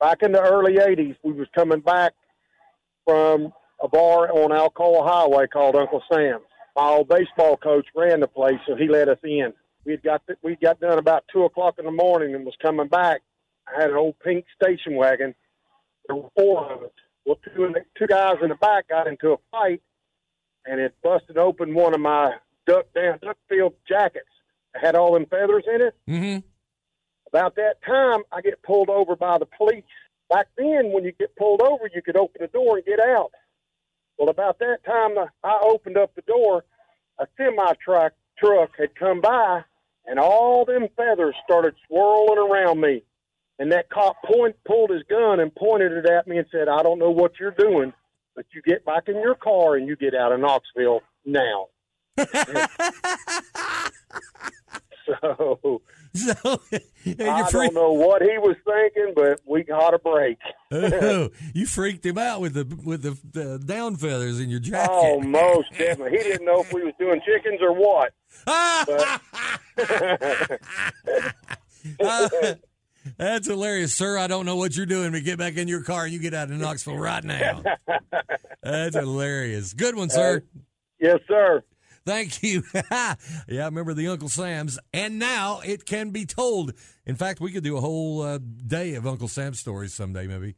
back in the early '80s, we was coming back from a bar on Alcoa Highway called Uncle Sam's. My old baseball coach ran the place, so he let us in. We had got we got done about two o'clock in the morning and was coming back. I had an old pink station wagon. There were four of us. Well, two in the, two guys in the back got into a fight, and it busted open one of my duck down duckfield jackets. It had all them feathers in it. Mm-hmm. About that time, I get pulled over by the police. Back then, when you get pulled over, you could open the door and get out. Well, about that time, I opened up the door. A semi truck truck had come by, and all them feathers started swirling around me. And that cop point pulled his gun and pointed it at me and said, "I don't know what you're doing, but you get back in your car and you get out of Knoxville now." so So I don't know what he was thinking, but we got a break. oh, you freaked him out with the with the, the down feathers in your jacket. Oh, most definitely. He didn't know if we was doing chickens or what. Uh, that's hilarious, sir. I don't know what you're doing, but get back in your car and you get out of Knoxville right now. That's hilarious. Good one, sir. Yes, sir. Thank you. yeah, I remember the Uncle Sam's, and now it can be told. In fact, we could do a whole uh, day of Uncle Sam stories someday, maybe.